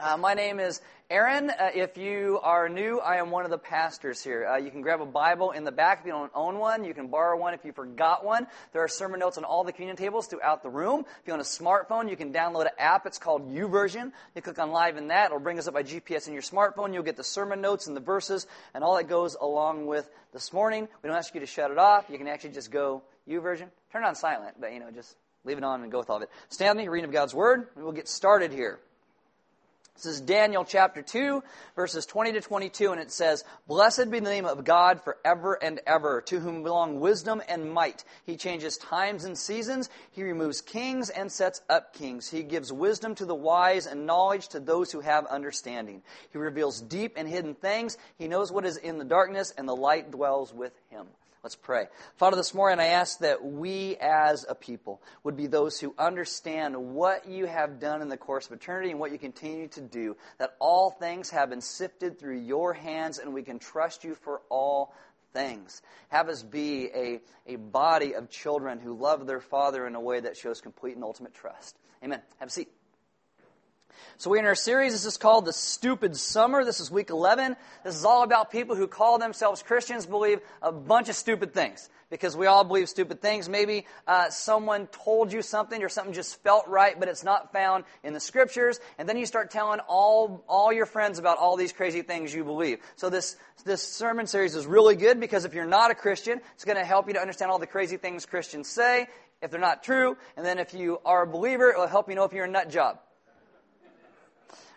Uh, my name is Aaron. Uh, if you are new, I am one of the pastors here. Uh, you can grab a Bible in the back if you don't own one. You can borrow one if you forgot one. There are sermon notes on all the communion tables throughout the room. If you own a smartphone, you can download an app. It's called YouVersion. You click on Live in that. It'll bring us up by GPS in your smartphone. You'll get the sermon notes and the verses and all that goes along with this morning. We don't ask you to shut it off. You can actually just go YouVersion. Turn it on silent, but you know, just leave it on and go with all of it. Stand with me, reading of God's Word, we'll get started here. This is Daniel chapter 2, verses 20 to 22, and it says, Blessed be the name of God forever and ever, to whom belong wisdom and might. He changes times and seasons. He removes kings and sets up kings. He gives wisdom to the wise and knowledge to those who have understanding. He reveals deep and hidden things. He knows what is in the darkness, and the light dwells with him. Let's pray. Father, this morning I ask that we as a people would be those who understand what you have done in the course of eternity and what you continue to do, that all things have been sifted through your hands and we can trust you for all things. Have us be a, a body of children who love their Father in a way that shows complete and ultimate trust. Amen. Have a seat. So we're in our series. This is called The Stupid Summer. This is week 11. This is all about people who call themselves Christians, believe a bunch of stupid things. Because we all believe stupid things. Maybe uh, someone told you something or something just felt right, but it's not found in the scriptures. And then you start telling all, all your friends about all these crazy things you believe. So this, this sermon series is really good because if you're not a Christian, it's going to help you to understand all the crazy things Christians say if they're not true. And then if you are a believer, it will help you know if you're a nut job.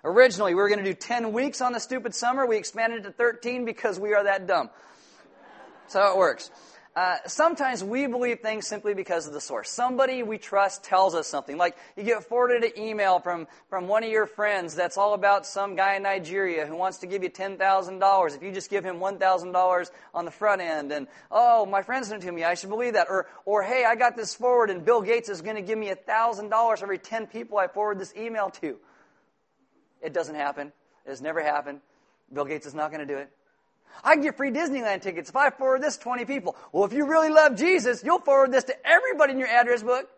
Originally, we were going to do 10 weeks on the stupid summer. We expanded it to 13 because we are that dumb. That's how it works. Uh, sometimes we believe things simply because of the source. Somebody we trust tells us something. Like you get forwarded an email from, from one of your friends that's all about some guy in Nigeria who wants to give you $10,000 if you just give him $1,000 on the front end. And, oh, my friend sent it to me. I should believe that. Or, or hey, I got this forward and Bill Gates is going to give me $1,000 every 10 people I forward this email to. It doesn't happen. It has never happened. Bill Gates is not going to do it. I can get free Disneyland tickets if I forward this to 20 people. Well, if you really love Jesus, you'll forward this to everybody in your address book.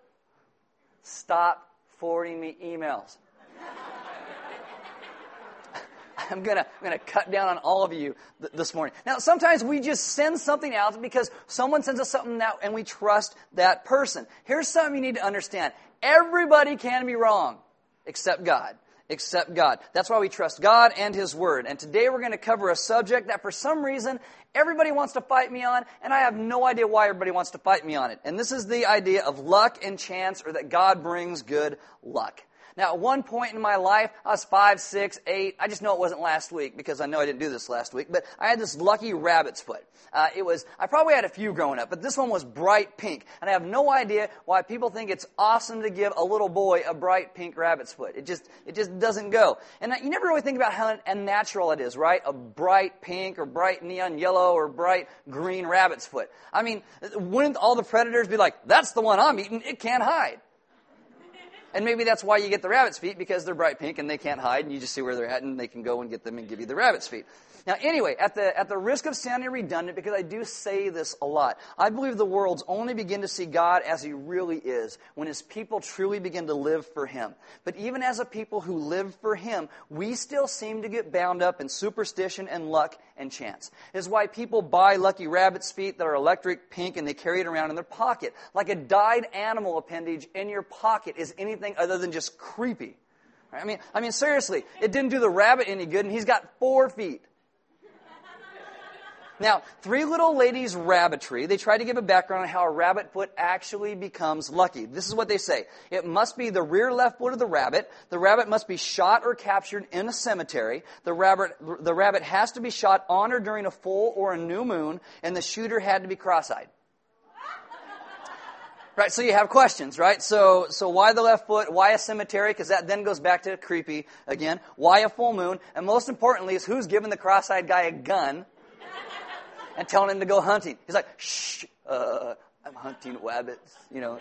Stop forwarding me emails. I'm going to I'm gonna cut down on all of you th- this morning. Now, sometimes we just send something out because someone sends us something out and we trust that person. Here's something you need to understand everybody can be wrong except God except God. That's why we trust God and His Word. And today we're going to cover a subject that for some reason everybody wants to fight me on, and I have no idea why everybody wants to fight me on it. And this is the idea of luck and chance, or that God brings good luck. Now, at one point in my life, I was five, six, eight. I just know it wasn't last week because I know I didn't do this last week. But I had this lucky rabbit's foot. Uh, it was, I probably had a few growing up, but this one was bright pink. And I have no idea why people think it's awesome to give a little boy a bright pink rabbit's foot. It just, it just doesn't go. And you never really think about how unnatural it is, right? A bright pink or bright neon yellow or bright green rabbit's foot. I mean, wouldn't all the predators be like, that's the one I'm eating, it can't hide? And maybe that's why you get the rabbit's feet because they're bright pink and they can't hide and you just see where they're at and they can go and get them and give you the rabbit's feet. Now, anyway, at the, at the risk of sounding redundant, because I do say this a lot, I believe the world's only begin to see God as He really is when His people truly begin to live for Him. But even as a people who live for Him, we still seem to get bound up in superstition and luck and chance. Is why people buy lucky rabbit's feet that are electric pink and they carry it around in their pocket. Like a dyed animal appendage in your pocket is anything other than just creepy. I mean, I mean, seriously, it didn't do the rabbit any good, and he's got four feet. Now, Three Little Ladies Rabbitry, they try to give a background on how a rabbit foot actually becomes lucky. This is what they say. It must be the rear left foot of the rabbit. The rabbit must be shot or captured in a cemetery. The rabbit, the rabbit has to be shot on or during a full or a new moon, and the shooter had to be cross-eyed. Right, so you have questions, right? So, so why the left foot? Why a cemetery? Because that then goes back to creepy again. Why a full moon? And most importantly is who's giving the cross-eyed guy a gun and telling him to go hunting. He's like, shh, uh, I'm hunting rabbits, you know.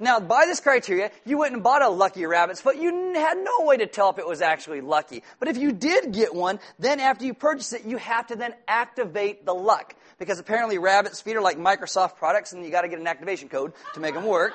Now, by this criteria, you went and bought a lucky rabbit's foot. You had no way to tell if it was actually lucky. But if you did get one, then after you purchase it, you have to then activate the luck. Because apparently rabbit's feet are like Microsoft products and you gotta get an activation code to make them work.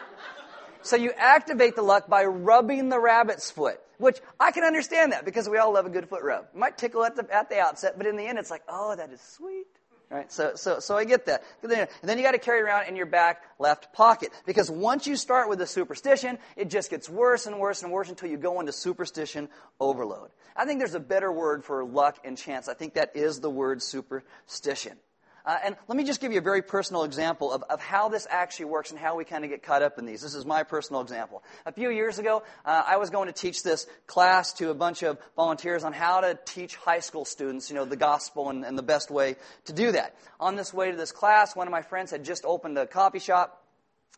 So you activate the luck by rubbing the rabbit's foot. Which I can understand that because we all love a good foot rub. It might tickle at the, at the outset, but in the end, it's like, oh, that is sweet. Right? So, so, so I get that. And then you got to carry around in your back left pocket. Because once you start with a superstition, it just gets worse and worse and worse until you go into superstition overload. I think there's a better word for luck and chance. I think that is the word superstition. Uh, and let me just give you a very personal example of, of how this actually works and how we kind of get caught up in these. This is my personal example. A few years ago, uh, I was going to teach this class to a bunch of volunteers on how to teach high school students, you know, the gospel and, and the best way to do that. On this way to this class, one of my friends had just opened a coffee shop.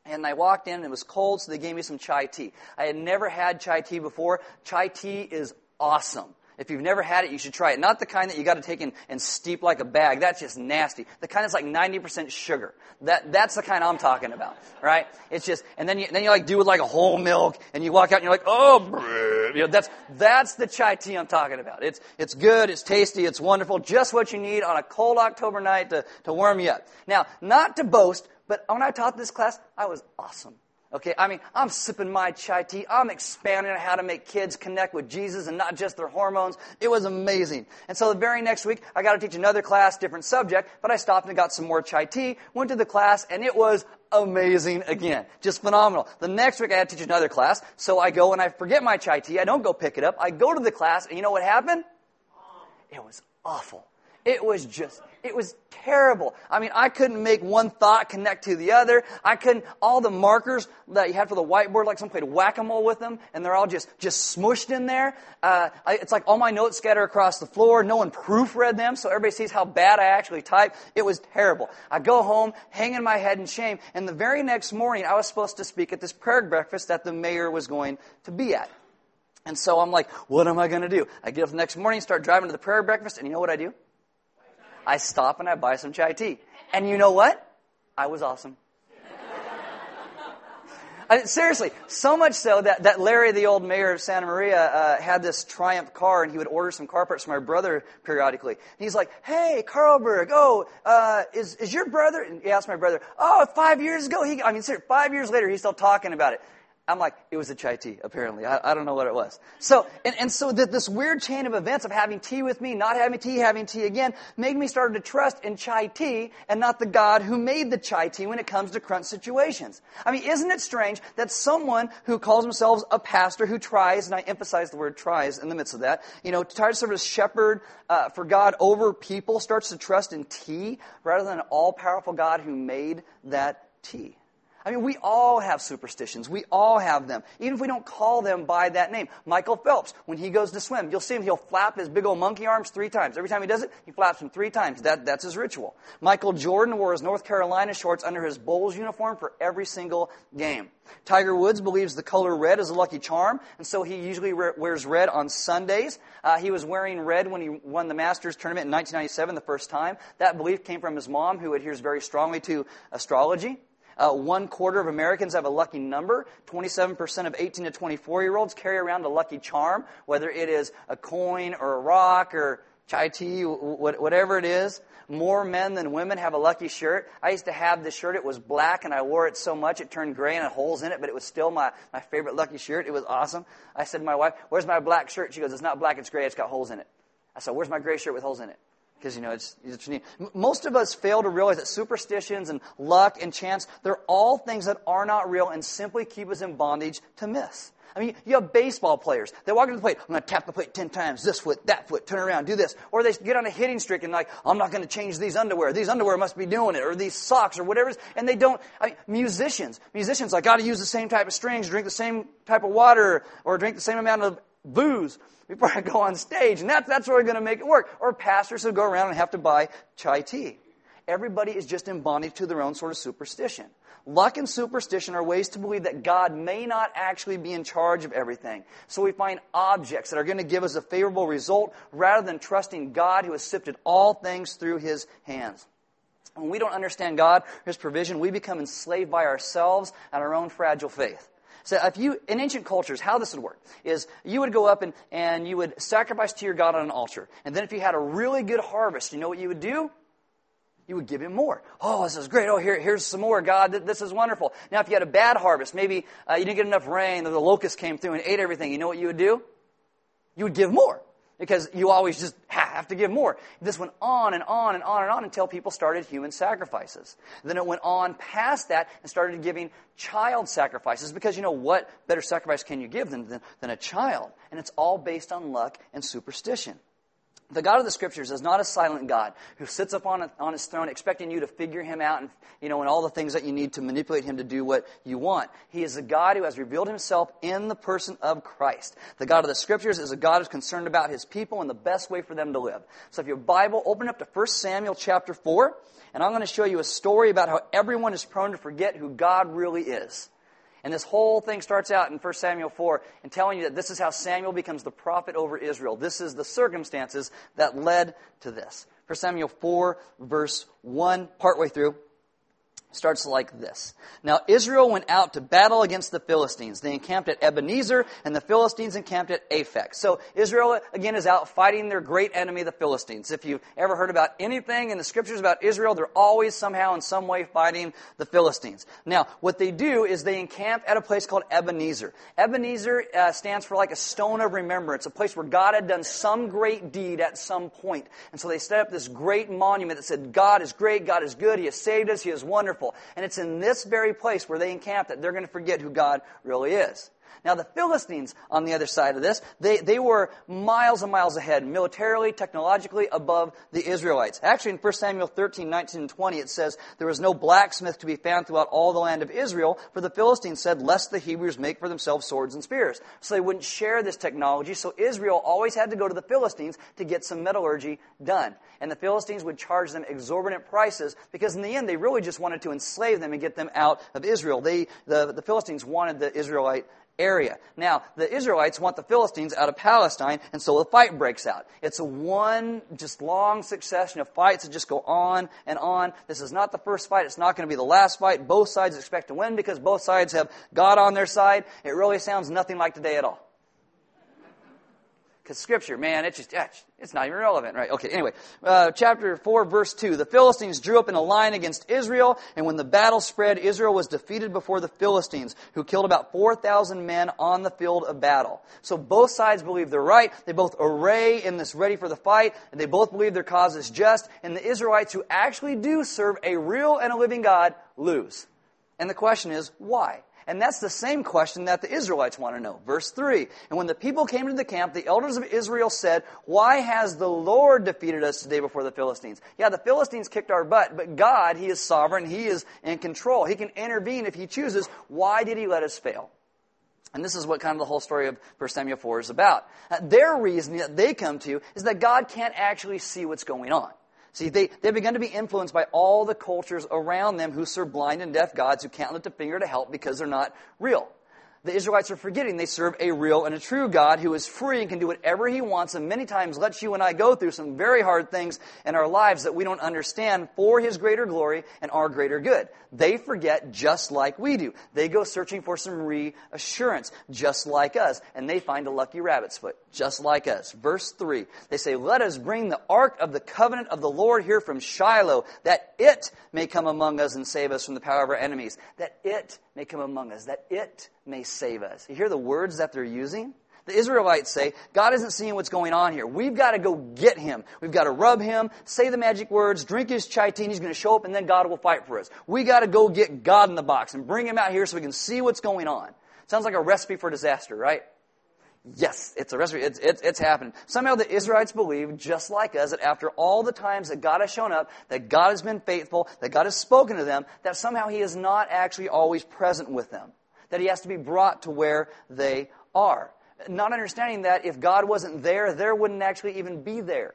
And I walked in and it was cold, so they gave me some chai tea. I had never had chai tea before. Chai tea is awesome. If you've never had it, you should try it. Not the kind that you got to take and, and steep like a bag. That's just nasty. The kind that's like 90% sugar. That, that's the kind I'm talking about, right? It's just, and then you, then you like do it like a whole milk, and you walk out and you're like, oh, you know, that's, that's the chai tea I'm talking about. It's, it's good, it's tasty, it's wonderful, just what you need on a cold October night to, to warm you up. Now, not to boast, but when I taught this class, I was awesome. Okay, I mean, I'm sipping my chai tea. I'm expanding on how to make kids connect with Jesus and not just their hormones. It was amazing. And so the very next week, I got to teach another class, different subject, but I stopped and got some more chai tea, went to the class, and it was amazing again. Just phenomenal. The next week, I had to teach another class, so I go and I forget my chai tea. I don't go pick it up. I go to the class, and you know what happened? It was awful. It was just, it was terrible. I mean, I couldn't make one thought connect to the other. I couldn't, all the markers that you had for the whiteboard, like some played whack-a-mole with them, and they're all just, just smushed in there. Uh, I, it's like all my notes scatter across the floor. No one proofread them, so everybody sees how bad I actually type. It was terrible. I go home, hanging my head in shame, and the very next morning, I was supposed to speak at this prayer breakfast that the mayor was going to be at. And so I'm like, what am I going to do? I get up the next morning, start driving to the prayer breakfast, and you know what I do? I stop and I buy some chai tea. And you know what? I was awesome. I seriously, so much so that, that Larry, the old mayor of Santa Maria, uh, had this Triumph car, and he would order some car parts for my brother periodically. And he's like, "Hey, Carlberg, oh, uh, is is your brother?" And he asked my brother, "Oh, five years ago, he, I mean, five years later, he's still talking about it." I'm like, it was a chai tea, apparently. I, I don't know what it was. So, and, and so that this weird chain of events of having tea with me, not having tea, having tea again, made me start to trust in chai tea and not the God who made the chai tea when it comes to crunch situations. I mean, isn't it strange that someone who calls themselves a pastor who tries, and I emphasize the word tries in the midst of that, you know, tries to serve as shepherd uh, for God over people, starts to trust in tea rather than an all-powerful God who made that tea? I mean, we all have superstitions. We all have them, even if we don't call them by that name. Michael Phelps, when he goes to swim, you'll see him, he'll flap his big old monkey arms three times. Every time he does it, he flaps them three times. That, that's his ritual. Michael Jordan wore his North Carolina shorts under his Bulls uniform for every single game. Tiger Woods believes the color red is a lucky charm, and so he usually wears red on Sundays. Uh, he was wearing red when he won the Masters tournament in 1997, the first time. That belief came from his mom, who adheres very strongly to astrology. Uh, one quarter of Americans have a lucky number. 27% of 18 to 24 year olds carry around a lucky charm, whether it is a coin or a rock or chai tea, whatever it is. More men than women have a lucky shirt. I used to have this shirt. It was black and I wore it so much it turned gray and had holes in it, but it was still my, my favorite lucky shirt. It was awesome. I said to my wife, Where's my black shirt? She goes, It's not black, it's gray, it's got holes in it. I said, Where's my gray shirt with holes in it? Because, you know, it's, it's most of us fail to realize that superstitions and luck and chance, they're all things that are not real and simply keep us in bondage to miss I mean, you have baseball players. They walk into the plate. I'm going to tap the plate 10 times. This foot, that foot, turn around, do this. Or they get on a hitting streak and like, I'm not going to change these underwear. These underwear must be doing it. Or these socks or whatever. And they don't, I mean, musicians. Musicians, like, got to use the same type of strings, drink the same type of water, or drink the same amount of booze before I go on stage. And that's, that's really going to make it work. Or pastors who go around and have to buy chai tea. Everybody is just in bondage to their own sort of superstition. Luck and superstition are ways to believe that God may not actually be in charge of everything. So we find objects that are going to give us a favorable result rather than trusting God who has sifted all things through his hands. When we don't understand God, His provision, we become enslaved by ourselves and our own fragile faith. So if you, in ancient cultures, how this would work is you would go up and, and you would sacrifice to your God on an altar. And then if you had a really good harvest, you know what you would do? You would give him more. Oh, this is great. Oh, here, here's some more. God, this is wonderful. Now, if you had a bad harvest, maybe uh, you didn't get enough rain, the locust came through and ate everything, you know what you would do? you would give more because you always just have to give more. This went on and on and on and on until people started human sacrifices. Then it went on past that and started giving child sacrifices because you know what better sacrifice can you give than, than, than a child? And it's all based on luck and superstition. The God of the Scriptures is not a silent God who sits up on, a, on his throne expecting you to figure him out and, you know, and all the things that you need to manipulate him to do what you want. He is a God who has revealed himself in the person of Christ. The God of the Scriptures is a God who's concerned about his people and the best way for them to live. So if your Bible, open up to 1 Samuel chapter 4, and I'm going to show you a story about how everyone is prone to forget who God really is. And this whole thing starts out in 1 Samuel 4 and telling you that this is how Samuel becomes the prophet over Israel. This is the circumstances that led to this. 1 Samuel 4, verse 1, partway through starts like this. Now Israel went out to battle against the Philistines. They encamped at Ebenezer, and the Philistines encamped at Aphek. So Israel, again, is out fighting their great enemy, the Philistines. If you've ever heard about anything in the scriptures about Israel, they're always somehow in some way fighting the Philistines. Now, what they do is they encamp at a place called Ebenezer. Ebenezer uh, stands for like a stone of remembrance, a place where God had done some great deed at some point. And so they set up this great monument that said, God is great, God is good, He has saved us, He is wonderful wonderful. And it's in this very place where they encamp that they're going to forget who God really is. Now, the Philistines, on the other side of this, they, they were miles and miles ahead, militarily, technologically, above the Israelites. Actually, in 1 Samuel 13, 19, and 20, it says, There was no blacksmith to be found throughout all the land of Israel, for the Philistines said, Lest the Hebrews make for themselves swords and spears. So they wouldn't share this technology, so Israel always had to go to the Philistines to get some metallurgy done. And the Philistines would charge them exorbitant prices, because in the end, they really just wanted to enslave them and get them out of Israel. They, the, the Philistines wanted the Israelite area. Now, the Israelites want the Philistines out of Palestine, and so the fight breaks out. It's a one, just long succession of fights that just go on and on. This is not the first fight. It's not going to be the last fight. Both sides expect to win because both sides have God on their side. It really sounds nothing like today at all. Because Scripture, man, it's just, it's not even relevant, right? Okay, anyway, uh, chapter 4, verse 2. The Philistines drew up in a line against Israel, and when the battle spread, Israel was defeated before the Philistines, who killed about 4,000 men on the field of battle. So both sides believe they're right. They both array in this ready for the fight, and they both believe their cause is just, and the Israelites who actually do serve a real and a living God lose. And the question is, why? And that's the same question that the Israelites want to know. Verse 3. And when the people came to the camp, the elders of Israel said, Why has the Lord defeated us today before the Philistines? Yeah, the Philistines kicked our butt, but God, He is sovereign. He is in control. He can intervene if He chooses. Why did He let us fail? And this is what kind of the whole story of 1 Samuel 4 is about. Uh, their reason that they come to is that God can't actually see what's going on. See, they, they begun to be influenced by all the cultures around them who serve blind and deaf gods who can't lift a finger to help because they're not real the Israelites are forgetting they serve a real and a true God who is free and can do whatever he wants and many times lets you and I go through some very hard things in our lives that we don't understand for his greater glory and our greater good. They forget just like we do. They go searching for some reassurance just like us and they find a lucky rabbit's foot just like us. Verse 3, they say, Let us bring the ark of the covenant of the Lord here from Shiloh that it may come among us and save us from the power of our enemies. That it may come among us. That it may save us. You hear the words that they're using? The Israelites say, God isn't seeing what's going on here. We've got to go get him. We've got to rub him, say the magic words, drink his chai tea, he's going to show up, and then God will fight for us. We got to go get God in the box and bring him out here so we can see what's going on. Sounds like a recipe for disaster, right? Yes, it's a recipe. It's, it's, it's happening. Somehow the Israelites believe, just like us, that after all the times that God has shown up, that God has been faithful, that God has spoken to them, that somehow He is not actually always present with them that he has to be brought to where they are. Not understanding that if God wasn't there, there wouldn't actually even be there.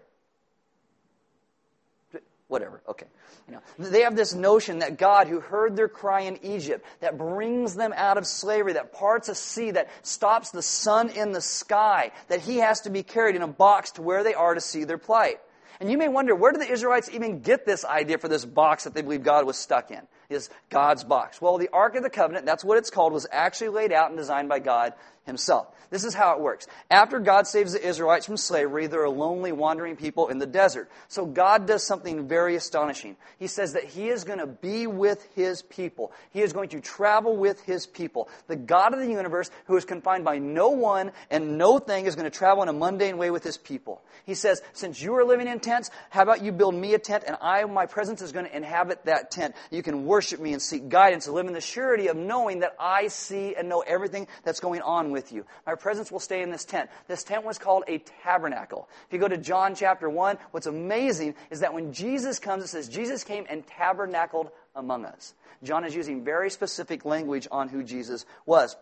Whatever, okay. You know, they have this notion that God, who heard their cry in Egypt, that brings them out of slavery, that parts a sea, that stops the sun in the sky, that he has to be carried in a box to where they are to see their plight. And you may wonder, where did the Israelites even get this idea for this box that they believe God was stuck in? Is God's box. Well, the Ark of the Covenant, that's what it's called, was actually laid out and designed by God himself. This is how it works. After God saves the Israelites from slavery, they're a lonely, wandering people in the desert. So God does something very astonishing. He says that He is going to be with His people. He is going to travel with His people. The God of the universe, who is confined by no one and no thing, is going to travel in a mundane way with His people. He says, since you are living in tents, how about you build me a tent and I, my presence is going to inhabit that tent. You can worship me and seek guidance and live in the surety of knowing that I see and know everything that's going on with you. My presence will stay in this tent. This tent was called a tabernacle. If you go to John chapter 1, what's amazing is that when Jesus comes, it says Jesus came and tabernacled among us. John is using very specific language on who Jesus was.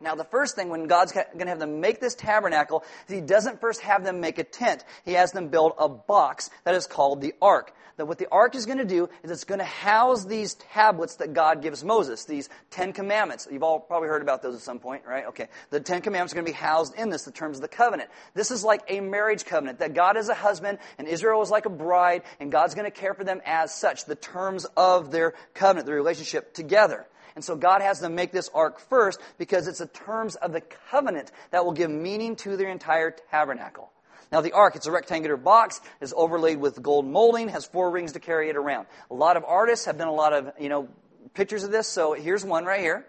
Now, the first thing when God's going to have them make this tabernacle He doesn't first have them make a tent. He has them build a box that is called the ark. That what the ark is going to do is it's going to house these tablets that God gives Moses, these Ten Commandments. You've all probably heard about those at some point, right? Okay. The Ten Commandments are going to be housed in this, the terms of the covenant. This is like a marriage covenant, that God is a husband and Israel is like a bride, and God's going to care for them as such, the terms of their covenant, the relationship together. And so God has them make this ark first because it's the terms of the covenant that will give meaning to their entire tabernacle. Now, the ark, it's a rectangular box, is overlaid with gold molding, has four rings to carry it around. A lot of artists have done a lot of, you know, pictures of this. So here's one right here.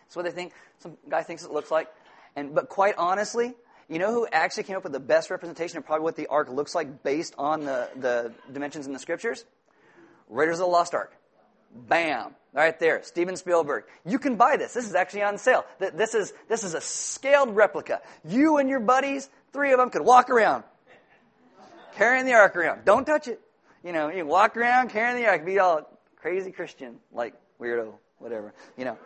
That's what they think. Some guy thinks it looks like. And, but quite honestly, you know who actually came up with the best representation of probably what the ark looks like based on the, the dimensions in the scriptures? Raiders of the Lost Ark. Bam. Right there. Steven Spielberg. You can buy this. This is actually on sale. This is, this is a scaled replica. You and your buddies, three of them, could walk around carrying the ark around. Don't touch it. You know, you walk around carrying the ark, be all crazy Christian, like weirdo, whatever, you know.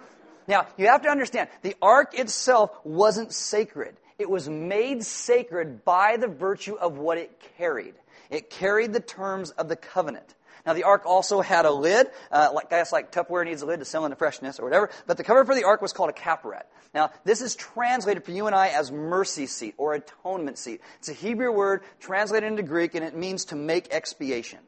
Now, you have to understand, the ark itself wasn't sacred. It was made sacred by the virtue of what it carried. It carried the terms of the covenant. Now, the ark also had a lid. Uh, like guys like Tupperware needs a lid to sell in the freshness or whatever. But the cover for the ark was called a kaporet. Now, this is translated for you and I as mercy seat or atonement seat. It's a Hebrew word translated into Greek, and it means to make expiation.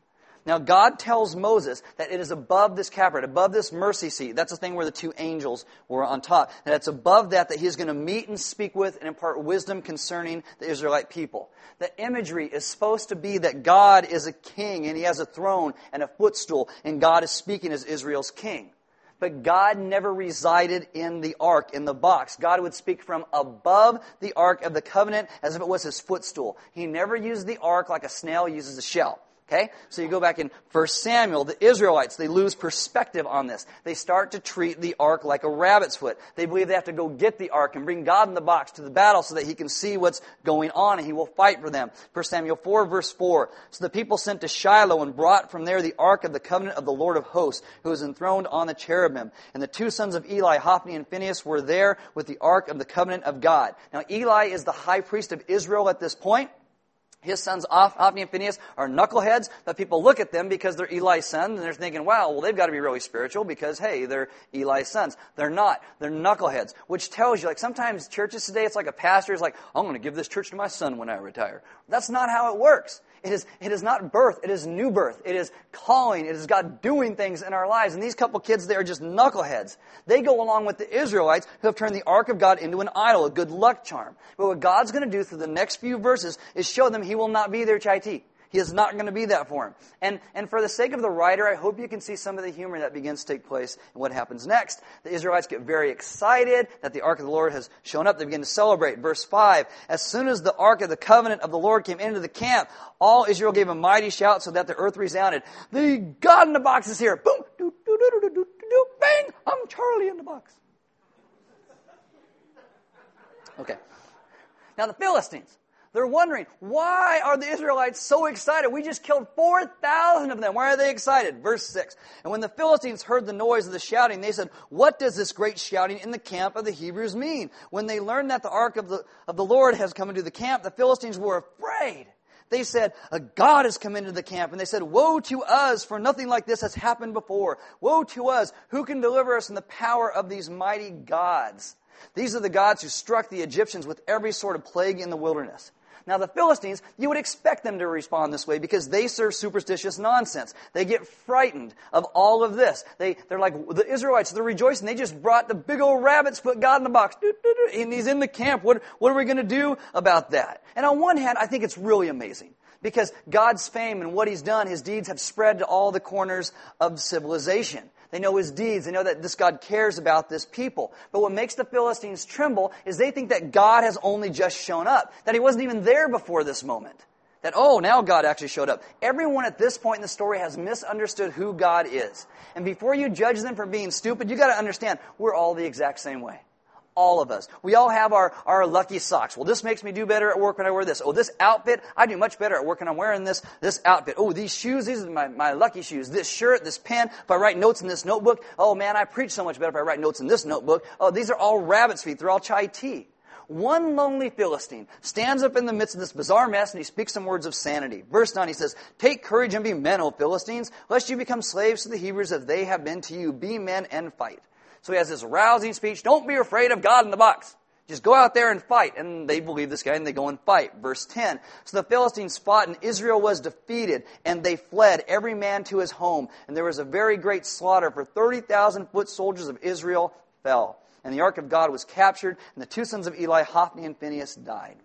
Now, God tells Moses that it is above this kaporet, above this mercy seat. That's the thing where the two angels were on top. That it's above that that he is going to meet and speak with and impart wisdom concerning the Israelite people. The imagery is supposed to be that God is a king and he has a throne and a footstool, and God is speaking as Israel's king. But God never resided in the ark, in the box. God would speak from above the ark of the covenant as if it was his footstool. He never used the ark like a snail uses a shell. Okay? So you go back in 1 Samuel, the Israelites, they lose perspective on this. They start to treat the ark like a rabbit's foot. They believe they have to go get the ark and bring God in the box to the battle so that he can see what's going on and he will fight for them. 1 Samuel 4 verse 4. So the people sent to Shiloh and brought from there the ark of the covenant of the Lord of hosts, who is enthroned on the cherubim. And the two sons of Eli, Hophni and Phinehas, were there with the ark of the covenant of God. Now Eli is the high priest of Israel at this point. His sons, Hophni and Phinehas are knuckleheads, but people look at them because they're Eli's sons, and they're thinking, wow, well, they've got to be really spiritual because, hey, they're Eli's sons. They're not. They're knuckleheads, which tells you, like, sometimes churches today, it's like a pastor is like, I'm going to give this church to my son when I retire. That's not how it works. It is, it is not birth, it is new birth. It is calling, it is God doing things in our lives. And these couple kids, they are just knuckleheads. They go along with the Israelites who have turned the ark of God into an idol, a good luck charm. But what God's going to do through the next few verses is show them He will not be their chai tea. He is not going to be that for him. And, and for the sake of the writer, I hope you can see some of the humor that begins to take place in what happens next. The Israelites get very excited that the ark of the Lord has shown up. They begin to celebrate. Verse 5 As soon as the ark of the covenant of the Lord came into the camp, all Israel gave a mighty shout so that the earth resounded. The God in the box is here. Boom! Do, do, do, do, do, do, bang! I'm Charlie in the box. Okay. Now the Philistines. They're wondering, why are the Israelites so excited? We just killed 4,000 of them. Why are they excited? Verse 6. And when the Philistines heard the noise of the shouting, they said, What does this great shouting in the camp of the Hebrews mean? When they learned that the ark of the, of the Lord has come into the camp, the Philistines were afraid. They said, A God has come into the camp. And they said, Woe to us, for nothing like this has happened before. Woe to us, who can deliver us from the power of these mighty gods? These are the gods who struck the Egyptians with every sort of plague in the wilderness. Now, the Philistines, you would expect them to respond this way because they serve superstitious nonsense. They get frightened of all of this. They, they're like, the Israelites, they're rejoicing. They just brought the big old rabbits, put God in the box, and he's in the camp. What, what are we going to do about that? And on one hand, I think it's really amazing because God's fame and what he's done, his deeds have spread to all the corners of civilization. They know his deeds. They know that this God cares about this people. But what makes the Philistines tremble is they think that God has only just shown up, that he wasn't even there before this moment. That, oh, now God actually showed up. Everyone at this point in the story has misunderstood who God is. And before you judge them for being stupid, you gotta understand, we're all the exact same way. All of us. We all have our, our lucky socks. Well, this makes me do better at work when I wear this. Oh, this outfit, I do much better at work when I'm wearing this, this outfit. Oh, these shoes, these are my, my lucky shoes. This shirt, this pen, if I write notes in this notebook, oh man, I preach so much better if I write notes in this notebook. Oh, these are all rabbit's feet. They're all chai tea. One lonely Philistine stands up in the midst of this bizarre mess and he speaks some words of sanity. Verse 9, he says, Take courage and be men, O Philistines, lest you become slaves to the Hebrews as they have been to you. Be men and fight. So he has this rousing speech. Don't be afraid of God in the box. Just go out there and fight. And they believe this guy and they go and fight. Verse 10. So the Philistines fought and Israel was defeated and they fled, every man to his home. And there was a very great slaughter for 30,000 foot soldiers of Israel fell. And the ark of God was captured and the two sons of Eli, Hophni and Phinehas, died.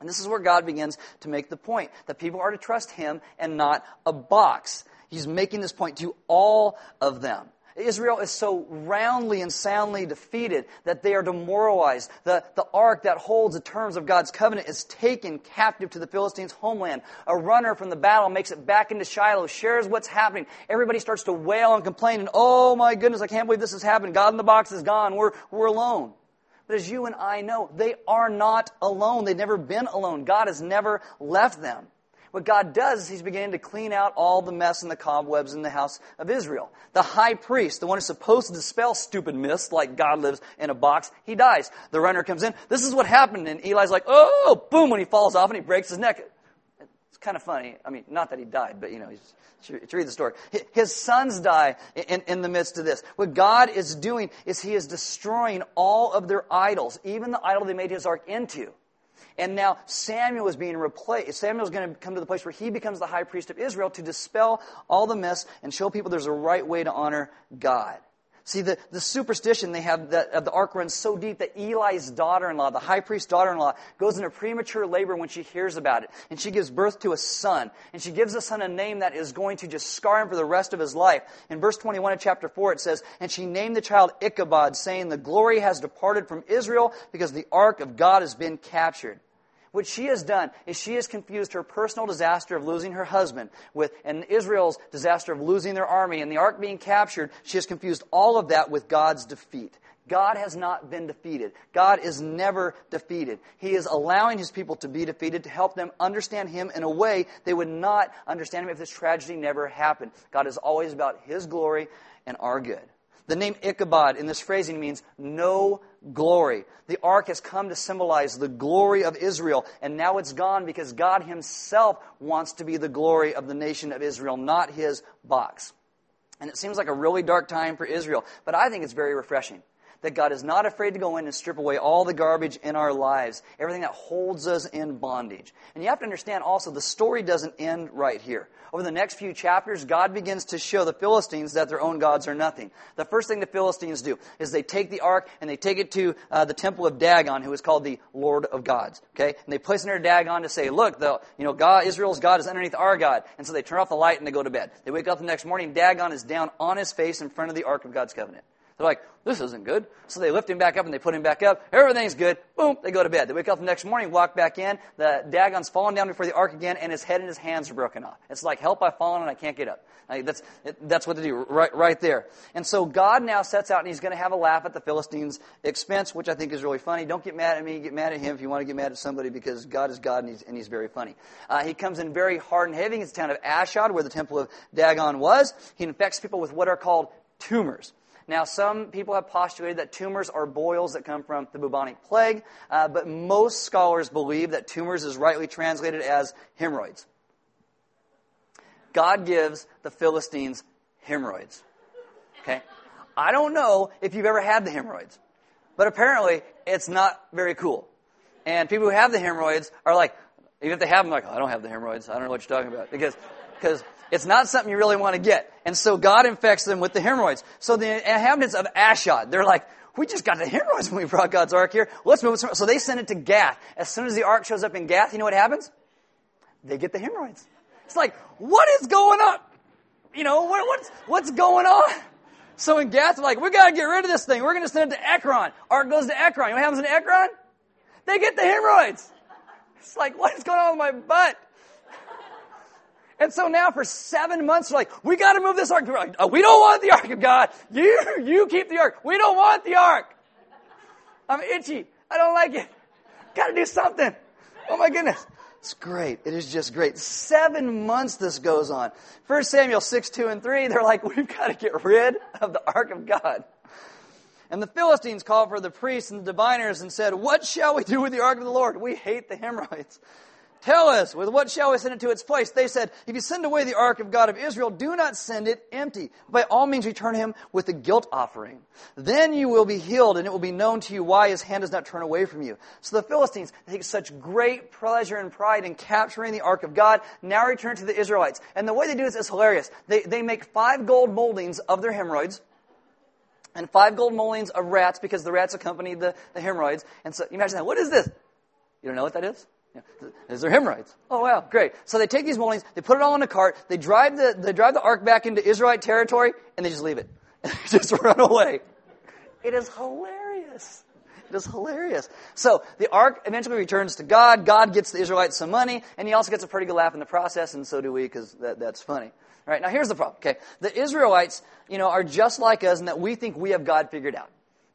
And this is where God begins to make the point that people are to trust him and not a box. He's making this point to all of them. Israel is so roundly and soundly defeated that they are demoralized. The, the ark that holds the terms of God's covenant is taken captive to the Philistines' homeland. A runner from the battle makes it back into Shiloh, shares what's happening. Everybody starts to wail and complain, and oh my goodness, I can't believe this has happened. God in the box is gone. We're, we're alone. But as you and I know, they are not alone. They've never been alone. God has never left them. What God does is He's beginning to clean out all the mess and the cobwebs in the house of Israel. The high priest, the one who's supposed to dispel stupid myths like God lives in a box, he dies. The runner comes in. This is what happened. And Eli's like, oh, boom, when he falls off and he breaks his neck. It's kind of funny. I mean, not that he died, but you know, he's, to read the story. His sons die in, in, the midst of this. What God is doing is He is destroying all of their idols, even the idol they made His ark into. And now Samuel is being replaced. Samuel is going to come to the place where he becomes the high priest of Israel to dispel all the mess and show people there's a right way to honor God. See, the, the superstition they have that, of the ark runs so deep that Eli's daughter in law, the high priest's daughter in law, goes into premature labor when she hears about it. And she gives birth to a son. And she gives the son a name that is going to just scar him for the rest of his life. In verse 21 of chapter 4, it says, And she named the child Ichabod, saying, The glory has departed from Israel because the ark of God has been captured. What she has done is she has confused her personal disaster of losing her husband with, and Israel's disaster of losing their army and the ark being captured. She has confused all of that with God's defeat. God has not been defeated. God is never defeated. He is allowing His people to be defeated to help them understand Him in a way they would not understand Him if this tragedy never happened. God is always about His glory and our good. The name Ichabod in this phrasing means no glory. The ark has come to symbolize the glory of Israel, and now it's gone because God Himself wants to be the glory of the nation of Israel, not His box. And it seems like a really dark time for Israel, but I think it's very refreshing that God is not afraid to go in and strip away all the garbage in our lives, everything that holds us in bondage. And you have to understand also, the story doesn't end right here. Over the next few chapters, God begins to show the Philistines that their own gods are nothing. The first thing the Philistines do is they take the ark and they take it to uh, the temple of Dagon, who is called the Lord of Gods. Okay, and they place it near Dagon to say, "Look, the you know God, Israel's God is underneath our God." And so they turn off the light and they go to bed. They wake up the next morning. Dagon is down on his face in front of the ark of God's covenant. They're like, this isn't good. So they lift him back up and they put him back up. Everything's good. Boom, they go to bed. They wake up the next morning, walk back in. The Dagon's fallen down before the ark again, and his head and his hands are broken off. It's like, help, I've fallen and I can't get up. Like, that's, that's what they do right, right there. And so God now sets out and he's going to have a laugh at the Philistines' expense, which I think is really funny. Don't get mad at me, get mad at him if you want to get mad at somebody because God is God and he's, and he's very funny. Uh, he comes in very hard and heavy. It's the town of Ashdod where the temple of Dagon was. He infects people with what are called tumors. Now, some people have postulated that tumors are boils that come from the bubonic plague, uh, but most scholars believe that tumors is rightly translated as hemorrhoids. God gives the Philistines hemorrhoids. Okay? I don't know if you've ever had the hemorrhoids, but apparently it's not very cool. And people who have the hemorrhoids are like, Even if they have them, like, oh, I don't have the hemorrhoids. I don't know what you're talking about. Because, because it's not something you really want to get. And so God infects them with the hemorrhoids. So the inhabitants of Ashdod, they're like, we just got the hemorrhoids when we brought God's ark here. Let's move it. So they send it to Gath. As soon as the ark shows up in Gath, you know what happens? They get the hemorrhoids. It's like, what is going on? You know, what, what's, what's going on? So in Gath, they're like, we got to get rid of this thing. We're going to send it to Ekron. Ark goes to Ekron. You know what happens in Ekron? They get the hemorrhoids. It's like, what is going on with my butt? And so now for seven months, we're like, we got to move this ark. Like, oh, we don't want the ark of God. You, you keep the ark. We don't want the ark. I'm itchy. I don't like it. Got to do something. Oh my goodness. It's great. It is just great. Seven months this goes on. First Samuel 6, 2, and 3, they're like, we've got to get rid of the ark of God. And the Philistines called for the priests and the diviners and said, What shall we do with the ark of the Lord? We hate the hemorrhoids. Tell us, with what shall we send it to its place? They said, If you send away the ark of God of Israel, do not send it empty. By all means, return him with a guilt offering. Then you will be healed, and it will be known to you why his hand does not turn away from you. So the Philistines take such great pleasure and pride in capturing the ark of God, now return to the Israelites. And the way they do this is hilarious. They, they make five gold moldings of their hemorrhoids and five gold moldings of rats because the rats accompanied the, the hemorrhoids. And so imagine that. What is this? You don't know what that is? Yeah. Is there hemorrhoids? Oh wow, great. So they take these moldings, they put it all in a cart, they drive the they drive the ark back into Israelite territory, and they just leave it. just run away. It is hilarious. It is hilarious. So the ark eventually returns to God. God gets the Israelites some money, and he also gets a pretty good laugh in the process, and so do we, because that, that's funny. All right, now here's the problem. Okay, the Israelites, you know, are just like us in that we think we have God figured out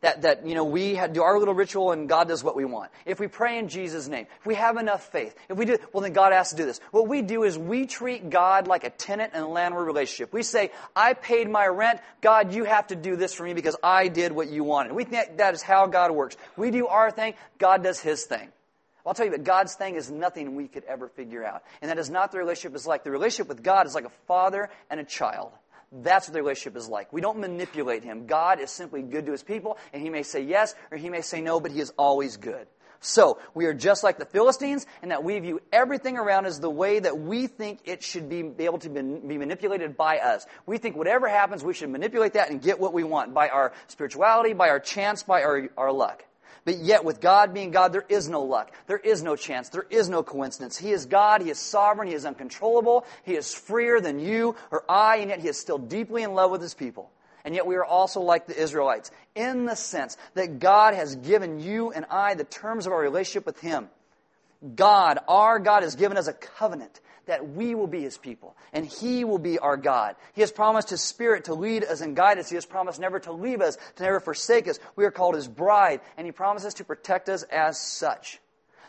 that, that you know, we do our little ritual and God does what we want. If we pray in Jesus' name, if we have enough faith, if we do, well, then God has to do this. What we do is we treat God like a tenant and landlord relationship. We say, I paid my rent. God, you have to do this for me because I did what you wanted. We think that is how God works. We do our thing. God does his thing. I'll tell you that God's thing is nothing we could ever figure out. And that is not the relationship is like. The relationship with God is like a father and a child. That's what the relationship is like. We don't manipulate him. God is simply good to his people, and he may say yes or he may say no, but he is always good. So, we are just like the Philistines in that we view everything around us the way that we think it should be, able to be, be manipulated by us. We think whatever happens, we should manipulate that and get what we want by our spirituality, by our chance, by our, our luck. But yet, with God being God, there is no luck. There is no chance. There is no coincidence. He is God. He is sovereign. He is uncontrollable. He is freer than you or I, and yet He is still deeply in love with His people. And yet we are also like the Israelites in the sense that God has given you and I the terms of our relationship with Him. God, our God, has given us a covenant that we will be his people and he will be our God. He has promised his spirit to lead us and guide us. He has promised never to leave us, to never forsake us. We are called his bride and he promises to protect us as such.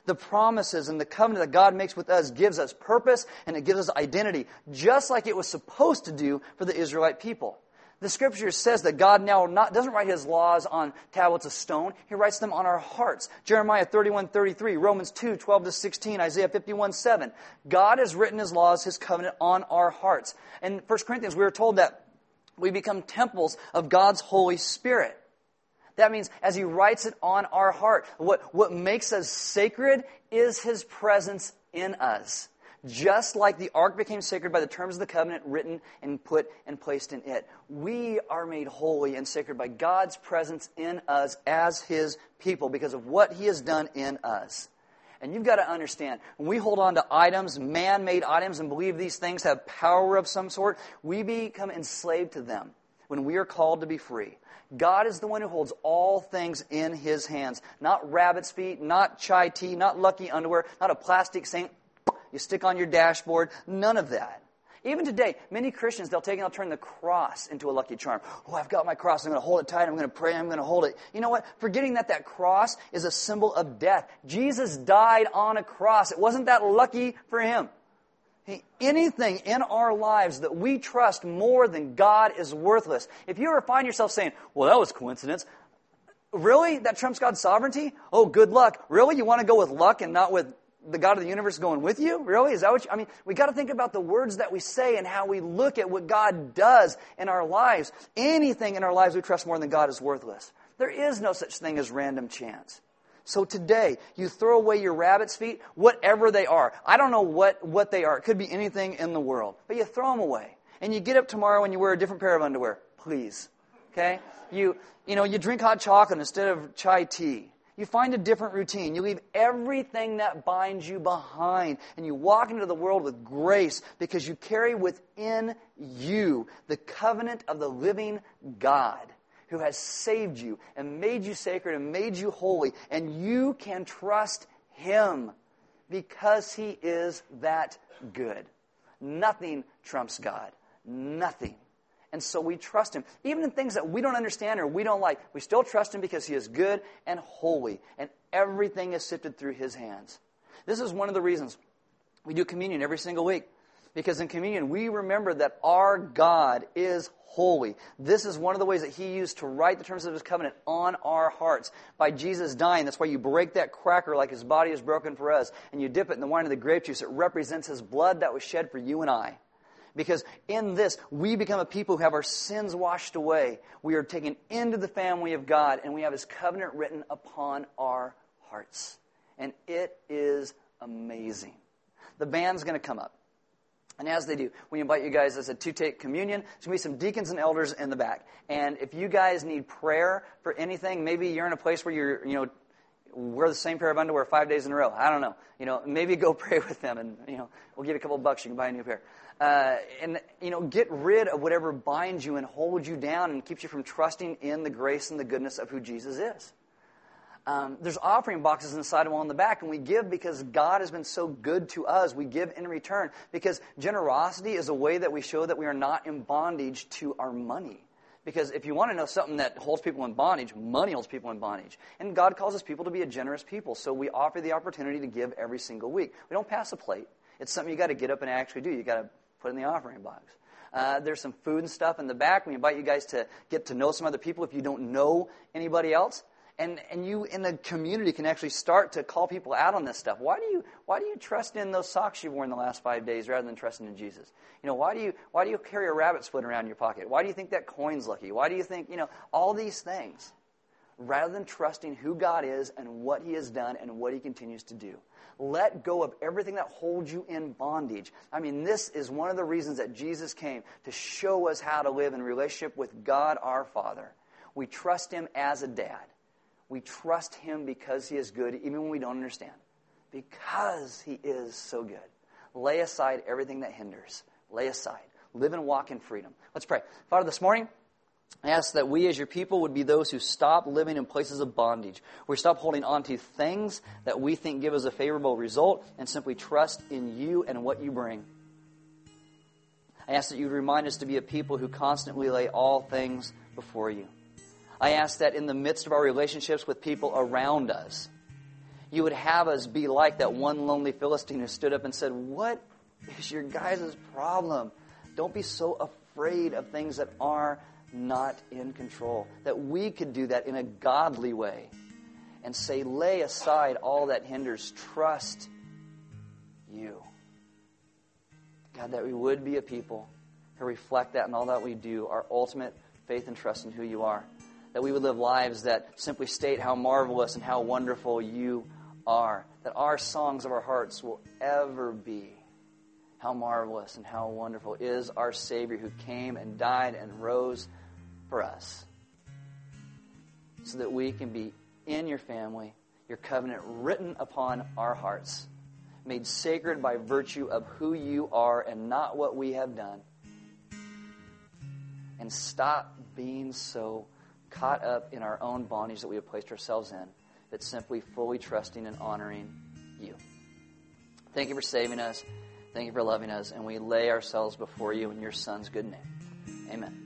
The promises and the covenant that God makes with us gives us purpose and it gives us identity, just like it was supposed to do for the Israelite people. The scripture says that God now not, doesn't write his laws on tablets of stone. He writes them on our hearts. Jeremiah 31, 33, Romans 2, 12 to 16, Isaiah 51, 7. God has written his laws, his covenant on our hearts. In 1 Corinthians, we are told that we become temples of God's Holy Spirit. That means as he writes it on our heart, what, what makes us sacred is his presence in us just like the ark became sacred by the terms of the covenant written and put and placed in it. We are made holy and sacred by God's presence in us as His people because of what He has done in us. And you've got to understand, when we hold on to items, man made items, and believe these things have power of some sort, we become enslaved to them when we are called to be free. God is the one who holds all things in his hands. Not rabbit's feet, not chai tea, not lucky underwear, not a plastic saint you stick on your dashboard. None of that. Even today, many Christians, they'll take and they'll turn the cross into a lucky charm. Oh, I've got my cross. I'm going to hold it tight. I'm going to pray. I'm going to hold it. You know what? Forgetting that that cross is a symbol of death. Jesus died on a cross. It wasn't that lucky for him. Anything in our lives that we trust more than God is worthless. If you ever find yourself saying, well, that was coincidence. Really? That trumps God's sovereignty? Oh, good luck. Really? You want to go with luck and not with the God of the universe going with you? Really? Is that what you, I mean, we got to think about the words that we say and how we look at what God does in our lives. Anything in our lives we trust more than God is worthless. There is no such thing as random chance. So today, you throw away your rabbit's feet, whatever they are. I don't know what, what they are. It could be anything in the world. But you throw them away. And you get up tomorrow and you wear a different pair of underwear. Please. Okay? You, you know, you drink hot chocolate instead of chai tea. You find a different routine. You leave everything that binds you behind and you walk into the world with grace because you carry within you the covenant of the living God who has saved you and made you sacred and made you holy. And you can trust Him because He is that good. Nothing trumps God. Nothing. And so we trust Him. Even in things that we don't understand or we don't like, we still trust Him because He is good and holy. And everything is sifted through His hands. This is one of the reasons we do communion every single week. Because in communion, we remember that our God is holy. This is one of the ways that He used to write the terms of His covenant on our hearts. By Jesus dying, that's why you break that cracker like His body is broken for us, and you dip it in the wine of the grape juice. It represents His blood that was shed for you and I. Because in this, we become a people who have our sins washed away. We are taken into the family of God, and we have His covenant written upon our hearts. And it is amazing. The band's going to come up. And as they do, we invite you guys as a to take communion. There's going to be some deacons and elders in the back. And if you guys need prayer for anything, maybe you're in a place where you're, you know, wear the same pair of underwear five days in a row. I don't know. You know, maybe go pray with them, and you know, we'll give you a couple bucks. You can buy a new pair. Uh, and you know, get rid of whatever binds you and holds you down and keeps you from trusting in the grace and the goodness of who Jesus is. Um, there's offering boxes inside of one in the back, and we give because God has been so good to us. We give in return because generosity is a way that we show that we are not in bondage to our money. Because if you want to know something that holds people in bondage, money holds people in bondage. And God calls us people to be a generous people. So we offer the opportunity to give every single week. We don't pass a plate. It's something you got to get up and actually do. You got to put in the offering box. Uh, there's some food and stuff in the back. We invite you guys to get to know some other people if you don't know anybody else. And, and you in the community can actually start to call people out on this stuff. Why do you why do you trust in those socks you've worn the last five days rather than trusting in Jesus? You know, why do you why do you carry a rabbit split around in your pocket? Why do you think that coin's lucky? Why do you think, you know, all these things? Rather than trusting who God is and what He has done and what He continues to do. Let go of everything that holds you in bondage. I mean, this is one of the reasons that Jesus came to show us how to live in relationship with God our Father. We trust Him as a dad. We trust Him because He is good, even when we don't understand. Because He is so good. Lay aside everything that hinders. Lay aside. Live and walk in freedom. Let's pray. Father, this morning, I ask that we as your people would be those who stop living in places of bondage. We stop holding on to things that we think give us a favorable result and simply trust in you and what you bring. I ask that you remind us to be a people who constantly lay all things before you. I ask that in the midst of our relationships with people around us, you would have us be like that one lonely Philistine who stood up and said, What is your guys' problem? Don't be so afraid of things that are not in control. That we could do that in a godly way and say, lay aside all that hinders, trust you. God, that we would be a people who reflect that in all that we do, our ultimate faith and trust in who you are. That we would live lives that simply state how marvelous and how wonderful you are. That our songs of our hearts will ever be how marvelous and how wonderful is our Savior who came and died and rose for us so that we can be in your family, your covenant written upon our hearts, made sacred by virtue of who you are and not what we have done. And stop being so caught up in our own bondage that we have placed ourselves in, but simply fully trusting and honoring you. Thank you for saving us. Thank you for loving us. And we lay ourselves before you in your Son's good name. Amen.